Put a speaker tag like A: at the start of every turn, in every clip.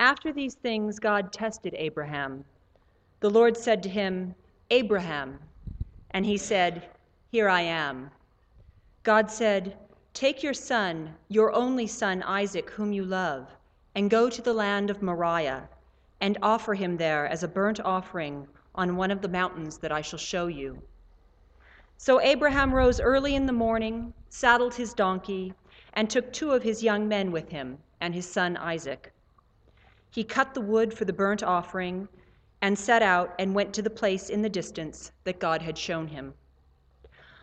A: After these things, God tested Abraham. The Lord said to him, Abraham. And he said, Here I am. God said, Take your son, your only son Isaac, whom you love, and go to the land of Moriah, and offer him there as a burnt offering on one of the mountains that I shall show you. So Abraham rose early in the morning, saddled his donkey, and took two of his young men with him and his son Isaac. He cut the wood for the burnt offering and set out and went to the place in the distance that God had shown him.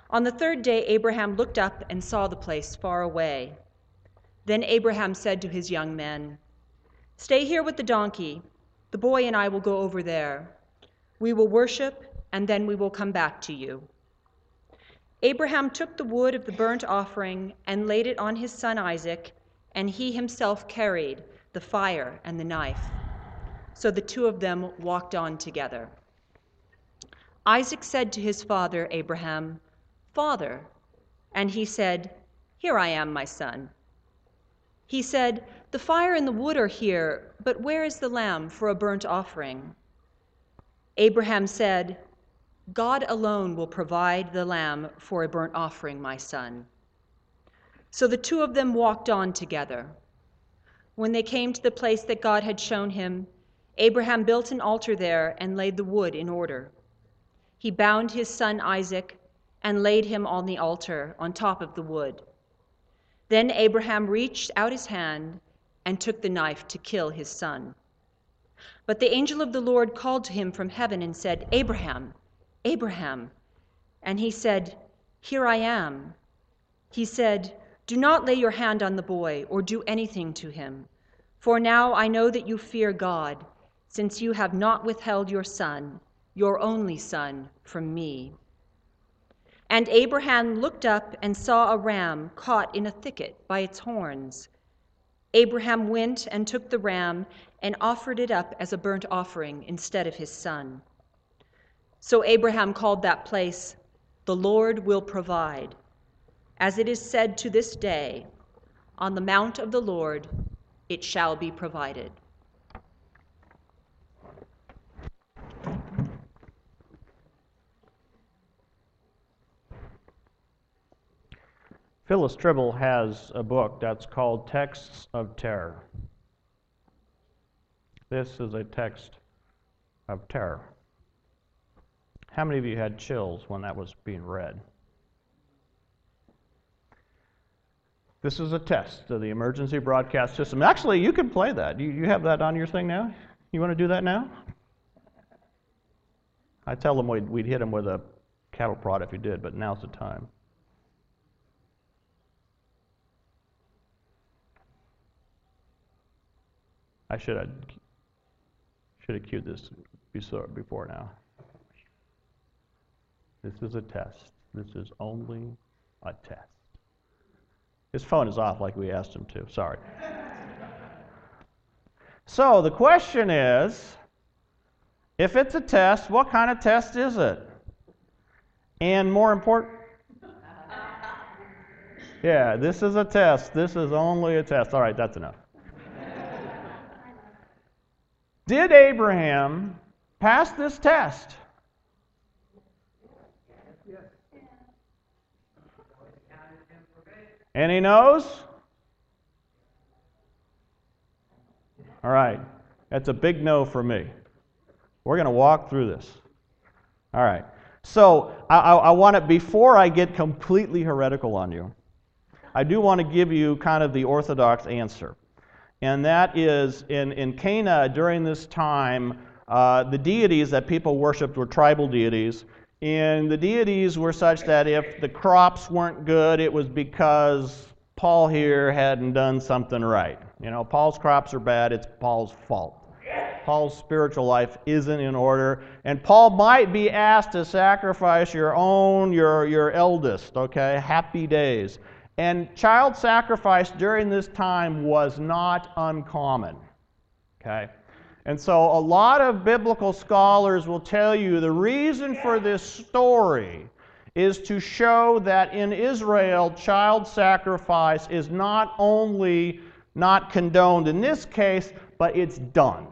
A: On the third day, Abraham looked up and saw the place far away. Then Abraham said to his young men, Stay here with the donkey. The boy and I will go over there. We will worship, and then we will come back to you. Abraham took the wood of the burnt offering and laid it on his son Isaac, and he himself carried the fire and the knife. So the two of them walked on together. Isaac said to his father Abraham, Father. And he said, Here I am, my son. He said, The fire and the wood are here, but where is the lamb for a burnt offering? Abraham said, God alone will provide the lamb for a burnt offering, my son. So the two of them walked on together. When they came to the place that God had shown him, Abraham built an altar there and laid the wood in order. He bound his son Isaac and laid him on the altar on top of the wood. Then Abraham reached out his hand and took the knife to kill his son. But the angel of the Lord called to him from heaven and said, Abraham, Abraham. And he said, Here I am. He said, Do not lay your hand on the boy or do anything to him. For now I know that you fear God, since you have not withheld your son, your only son, from me. And Abraham looked up and saw a ram caught in a thicket by its horns. Abraham went and took the ram and offered it up as a burnt offering instead of his son. So Abraham called that place, The Lord will provide. As it is said to this day, On the mount of the Lord it shall be provided.
B: Phyllis Trible has a book that's called Texts of Terror. This is a text of terror. How many of you had chills when that was being read? This is a test of the emergency broadcast system. Actually, you can play that. You, you have that on your thing now? You want to do that now? I tell them we'd, we'd hit them with a cattle prod if you did, but now's the time. I should have should have cued this before now. This is a test. This is only a test. His phone is off like we asked him to. Sorry. so the question is if it's a test, what kind of test is it? And more important, yeah, this is a test. This is only a test. All right, that's enough. Did Abraham pass this test? Any knows? All right. That's a big no for me. We're going to walk through this. All right. So I, I, I want to, before I get completely heretical on you, I do want to give you kind of the orthodox answer. And that is in, in Canaan during this time, uh, the deities that people worshiped were tribal deities. And the deities were such that if the crops weren't good, it was because Paul here hadn't done something right. You know, Paul's crops are bad, it's Paul's fault. Paul's spiritual life isn't in order, and Paul might be asked to sacrifice your own, your, your eldest, okay? Happy days. And child sacrifice during this time was not uncommon, okay? And so a lot of biblical scholars will tell you the reason for this story is to show that in Israel, child sacrifice is not only not condoned in this case, but it's done.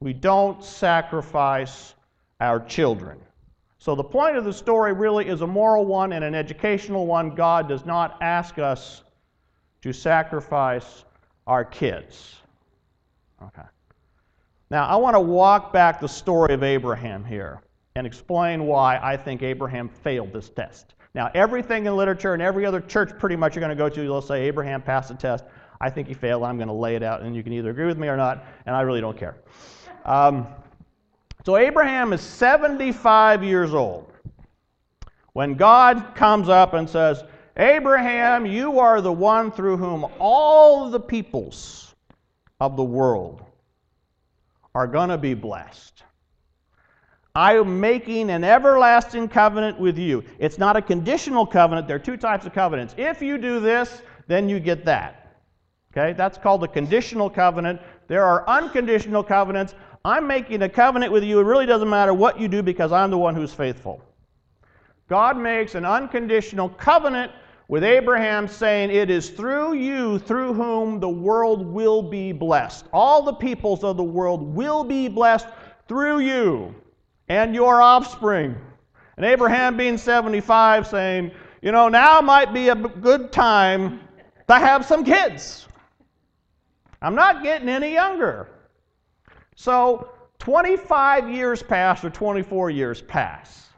B: We don't sacrifice our children. So the point of the story really is a moral one and an educational one. God does not ask us to sacrifice our kids. Okay. Now, I want to walk back the story of Abraham here and explain why I think Abraham failed this test. Now, everything in literature and every other church pretty much you're going to go to, they'll say Abraham passed the test. I think he failed. I'm going to lay it out, and you can either agree with me or not, and I really don't care. Um, so, Abraham is 75 years old when God comes up and says, Abraham, you are the one through whom all the peoples of the world are going to be blessed. I am making an everlasting covenant with you. It's not a conditional covenant. There are two types of covenants. If you do this, then you get that. Okay? That's called a conditional covenant. There are unconditional covenants. I'm making a covenant with you. It really doesn't matter what you do because I'm the one who's faithful. God makes an unconditional covenant with Abraham, saying, It is through you through whom the world will be blessed. All the peoples of the world will be blessed through you and your offspring. And Abraham, being 75, saying, You know, now might be a good time to have some kids. I'm not getting any younger. So 25 years pass or 24 years pass.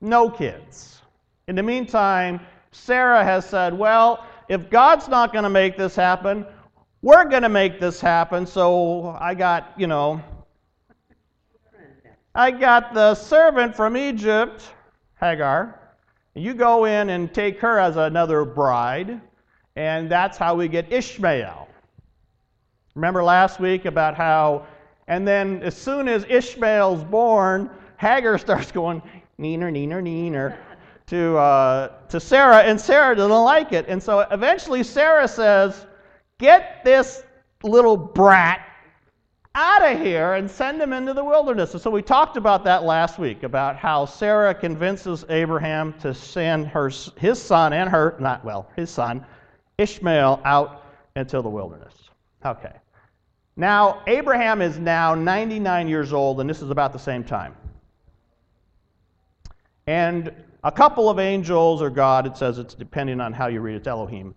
B: No kids. In the meantime, Sarah has said, Well, if God's not going to make this happen, we're going to make this happen. So I got, you know, I got the servant from Egypt, Hagar. You go in and take her as another bride, and that's how we get Ishmael. Remember last week about how, and then as soon as Ishmael's born, Hagar starts going, neener, neener, neener to, uh, to Sarah, and Sarah doesn't like it. And so eventually Sarah says, Get this little brat out of here and send him into the wilderness. And so we talked about that last week about how Sarah convinces Abraham to send her, his son and her, not well, his son, Ishmael, out into the wilderness. Okay. Now, Abraham is now 99 years old, and this is about the same time. And a couple of angels, or God, it says it's depending on how you read it, it's Elohim,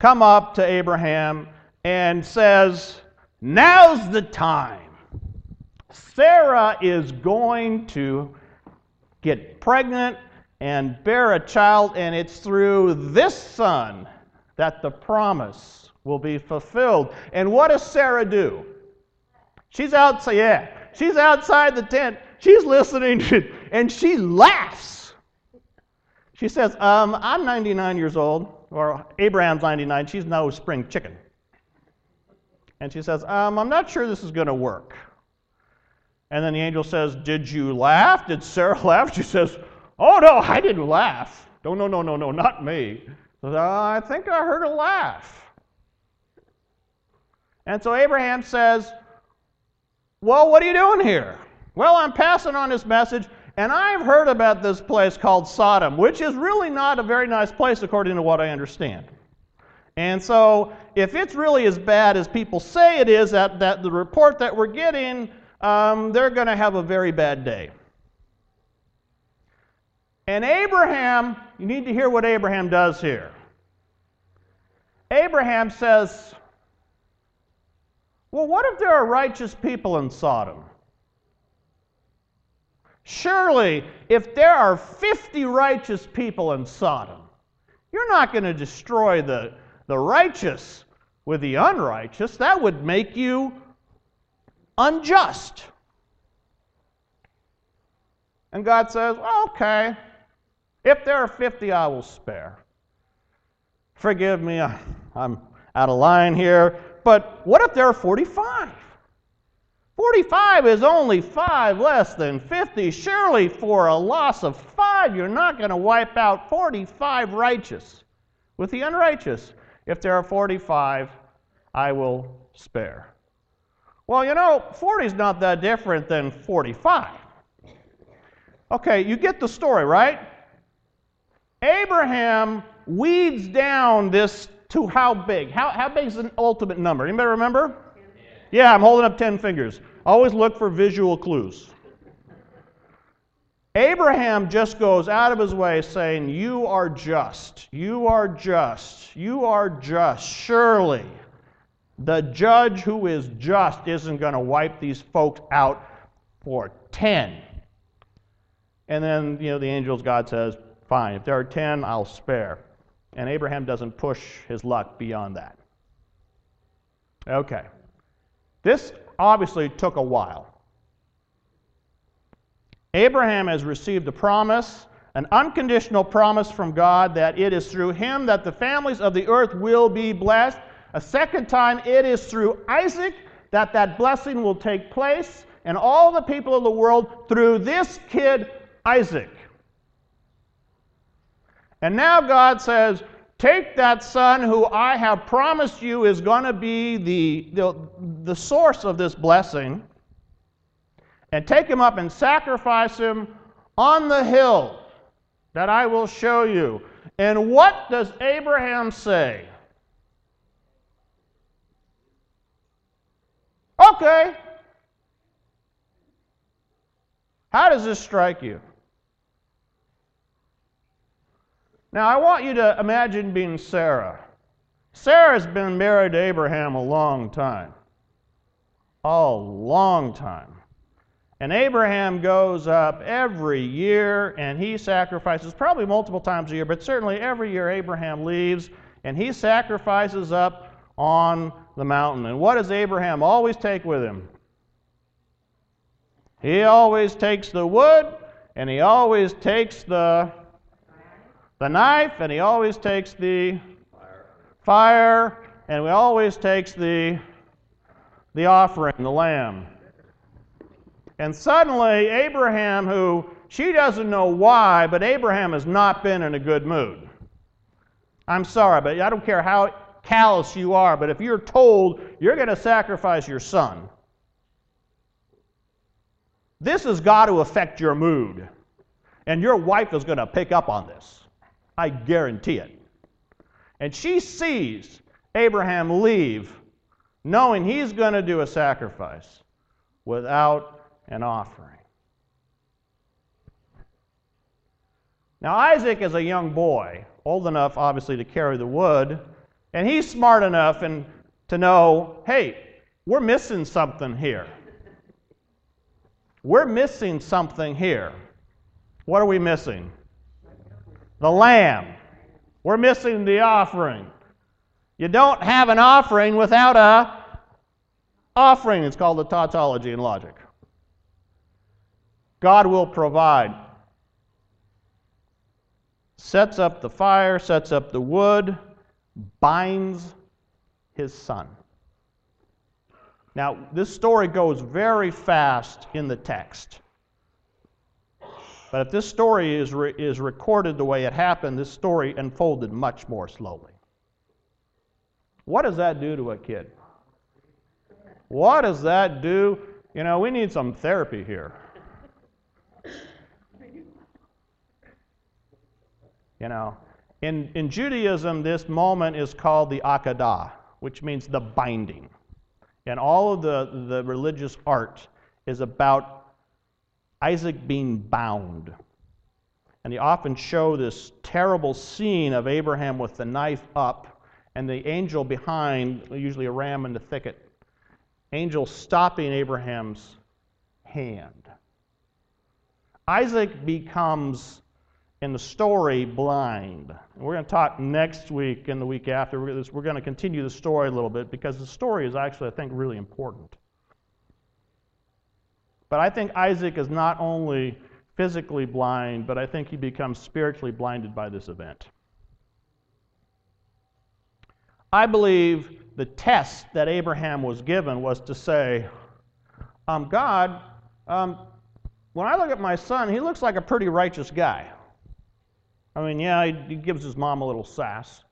B: come up to Abraham and says, Now's the time. Sarah is going to get pregnant and bear a child, and it's through this son that the promise will be fulfilled. And what does Sarah do? She's outside, yeah, she's outside the tent. She's listening, and she laughs she says, um, I'm 99 years old, or Abraham's 99. She's no spring chicken. And she says, um, I'm not sure this is going to work. And then the angel says, Did you laugh? Did Sarah laugh? She says, Oh, no, I didn't laugh. No, no, no, no, no, not me. Says, uh, I think I heard a laugh. And so Abraham says, Well, what are you doing here? Well, I'm passing on this message. And I've heard about this place called Sodom, which is really not a very nice place according to what I understand. And so, if it's really as bad as people say it is, that, that the report that we're getting, um, they're going to have a very bad day. And Abraham, you need to hear what Abraham does here. Abraham says, Well, what if there are righteous people in Sodom? Surely, if there are 50 righteous people in Sodom, you're not going to destroy the, the righteous with the unrighteous. That would make you unjust. And God says, okay, if there are 50, I will spare. Forgive me, I'm out of line here, but what if there are 45? 45 is only 5 less than 50. Surely, for a loss of 5, you're not going to wipe out 45 righteous with the unrighteous. If there are 45, I will spare. Well, you know, 40 is not that different than 45. Okay, you get the story, right? Abraham weeds down this to how big? How, how big is the ultimate number? Anybody remember? Yeah, I'm holding up 10 fingers. Always look for visual clues. Abraham just goes out of his way saying, You are just, you are just, you are just. Surely the judge who is just isn't going to wipe these folks out for 10. And then, you know, the angels, God says, Fine, if there are 10, I'll spare. And Abraham doesn't push his luck beyond that. Okay. This obviously took a while. Abraham has received a promise, an unconditional promise from God that it is through him that the families of the earth will be blessed. A second time, it is through Isaac that that blessing will take place, and all the people of the world through this kid, Isaac. And now God says, Take that son who I have promised you is going to be the, the, the source of this blessing, and take him up and sacrifice him on the hill that I will show you. And what does Abraham say? Okay. How does this strike you? Now, I want you to imagine being Sarah. Sarah's been married to Abraham a long time. A long time. And Abraham goes up every year and he sacrifices, probably multiple times a year, but certainly every year Abraham leaves and he sacrifices up on the mountain. And what does Abraham always take with him? He always takes the wood and he always takes the the knife, and he always takes the fire, and he always takes the, the offering, the lamb. And suddenly, Abraham, who she doesn't know why, but Abraham has not been in a good mood. I'm sorry, but I don't care how callous you are, but if you're told you're going to sacrifice your son, this has got to affect your mood. And your wife is going to pick up on this. I guarantee it. And she sees Abraham leave, knowing he's going to do a sacrifice without an offering. Now, Isaac is a young boy, old enough, obviously, to carry the wood, and he's smart enough and to know hey, we're missing something here. We're missing something here. What are we missing? The lamb. We're missing the offering. You don't have an offering without a offering. It's called the tautology in logic. God will provide. Sets up the fire, sets up the wood, binds his son. Now, this story goes very fast in the text. But if this story is, re- is recorded the way it happened, this story unfolded much more slowly. What does that do to a kid? What does that do? You know, we need some therapy here. You know, in, in Judaism, this moment is called the Akedah, which means the binding. And all of the, the religious art is about Isaac being bound. And they often show this terrible scene of Abraham with the knife up and the angel behind, usually a ram in the thicket, angel stopping Abraham's hand. Isaac becomes, in the story, blind. And we're going to talk next week and the week after. We're going to continue the story a little bit because the story is actually, I think, really important. But I think Isaac is not only physically blind, but I think he becomes spiritually blinded by this event. I believe the test that Abraham was given was to say, um, God, um, when I look at my son, he looks like a pretty righteous guy. I mean, yeah, he, he gives his mom a little sass,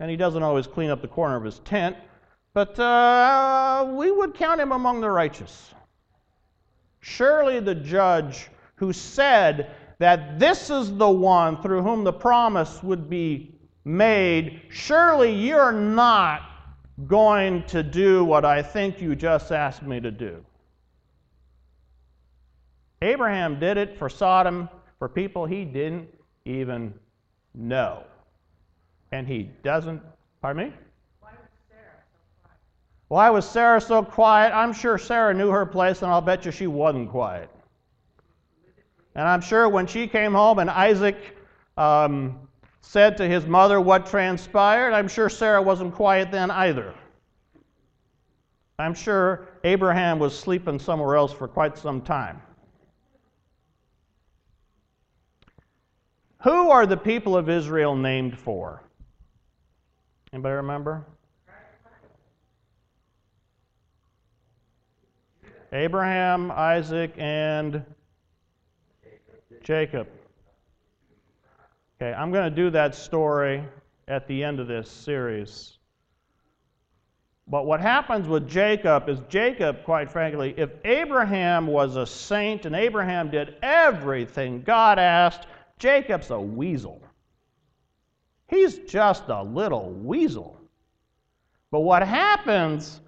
B: and he doesn't always clean up the corner of his tent, but uh, we would count him among the righteous. Surely the judge who said that this is the one through whom the promise would be made, surely you're not going to do what I think you just asked me to do. Abraham did it for Sodom, for people he didn't even know. And he doesn't, pardon me? Why was Sarah so quiet? I'm sure Sarah knew her place, and I'll bet you she wasn't quiet. And I'm sure when she came home and Isaac um, said to his mother what transpired, I'm sure Sarah wasn't quiet then either. I'm sure Abraham was sleeping somewhere else for quite some time. Who are the people of Israel named for? Anybody remember? Abraham, Isaac, and Jacob. Okay, I'm going to do that story at the end of this series. But what happens with Jacob is Jacob, quite frankly, if Abraham was a saint and Abraham did everything God asked, Jacob's a weasel. He's just a little weasel. But what happens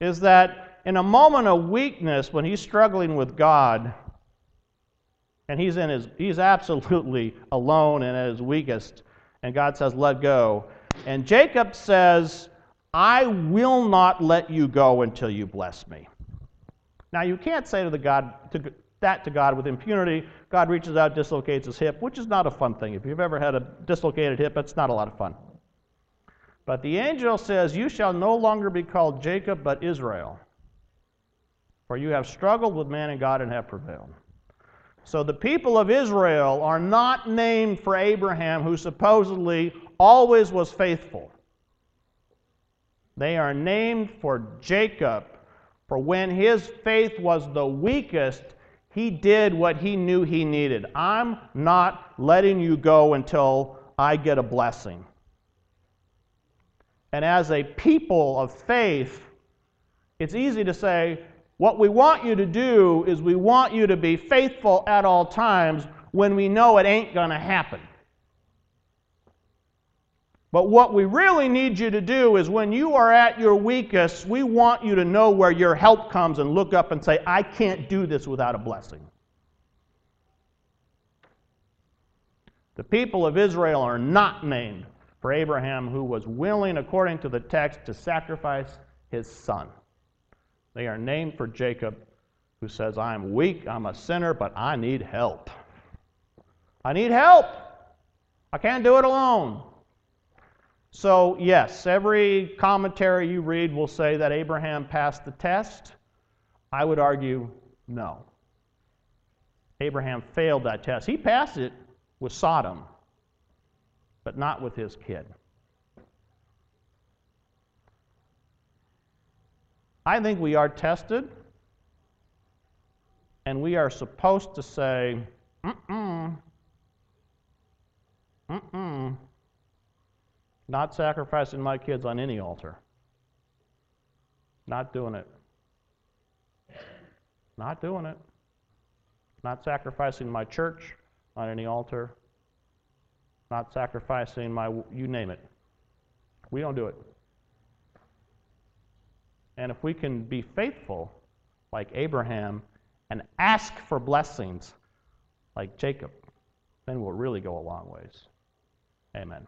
B: is that in a moment of weakness, when he's struggling with God, and he's in his he's absolutely alone and at his weakest, and God says, Let go. And Jacob says, I will not let you go until you bless me. Now you can't say to the God to, that to God with impunity. God reaches out, dislocates his hip, which is not a fun thing. If you've ever had a dislocated hip, it's not a lot of fun. But the angel says, You shall no longer be called Jacob, but Israel. For you have struggled with man and God and have prevailed. So the people of Israel are not named for Abraham, who supposedly always was faithful. They are named for Jacob, for when his faith was the weakest, he did what he knew he needed. I'm not letting you go until I get a blessing. And as a people of faith, it's easy to say, what we want you to do is we want you to be faithful at all times when we know it ain't going to happen. But what we really need you to do is when you are at your weakest, we want you to know where your help comes and look up and say, I can't do this without a blessing. The people of Israel are not named for Abraham, who was willing, according to the text, to sacrifice his son. They are named for Jacob, who says, I'm weak, I'm a sinner, but I need help. I need help. I can't do it alone. So, yes, every commentary you read will say that Abraham passed the test. I would argue no. Abraham failed that test. He passed it with Sodom, but not with his kid. I think we are tested, and we are supposed to say, mm-mm, mm-mm, not sacrificing my kids on any altar. Not doing it. Not doing it. Not sacrificing my church on any altar. Not sacrificing my, you name it. We don't do it. And if we can be faithful like Abraham and ask for blessings like Jacob, then we'll really go a long ways. Amen.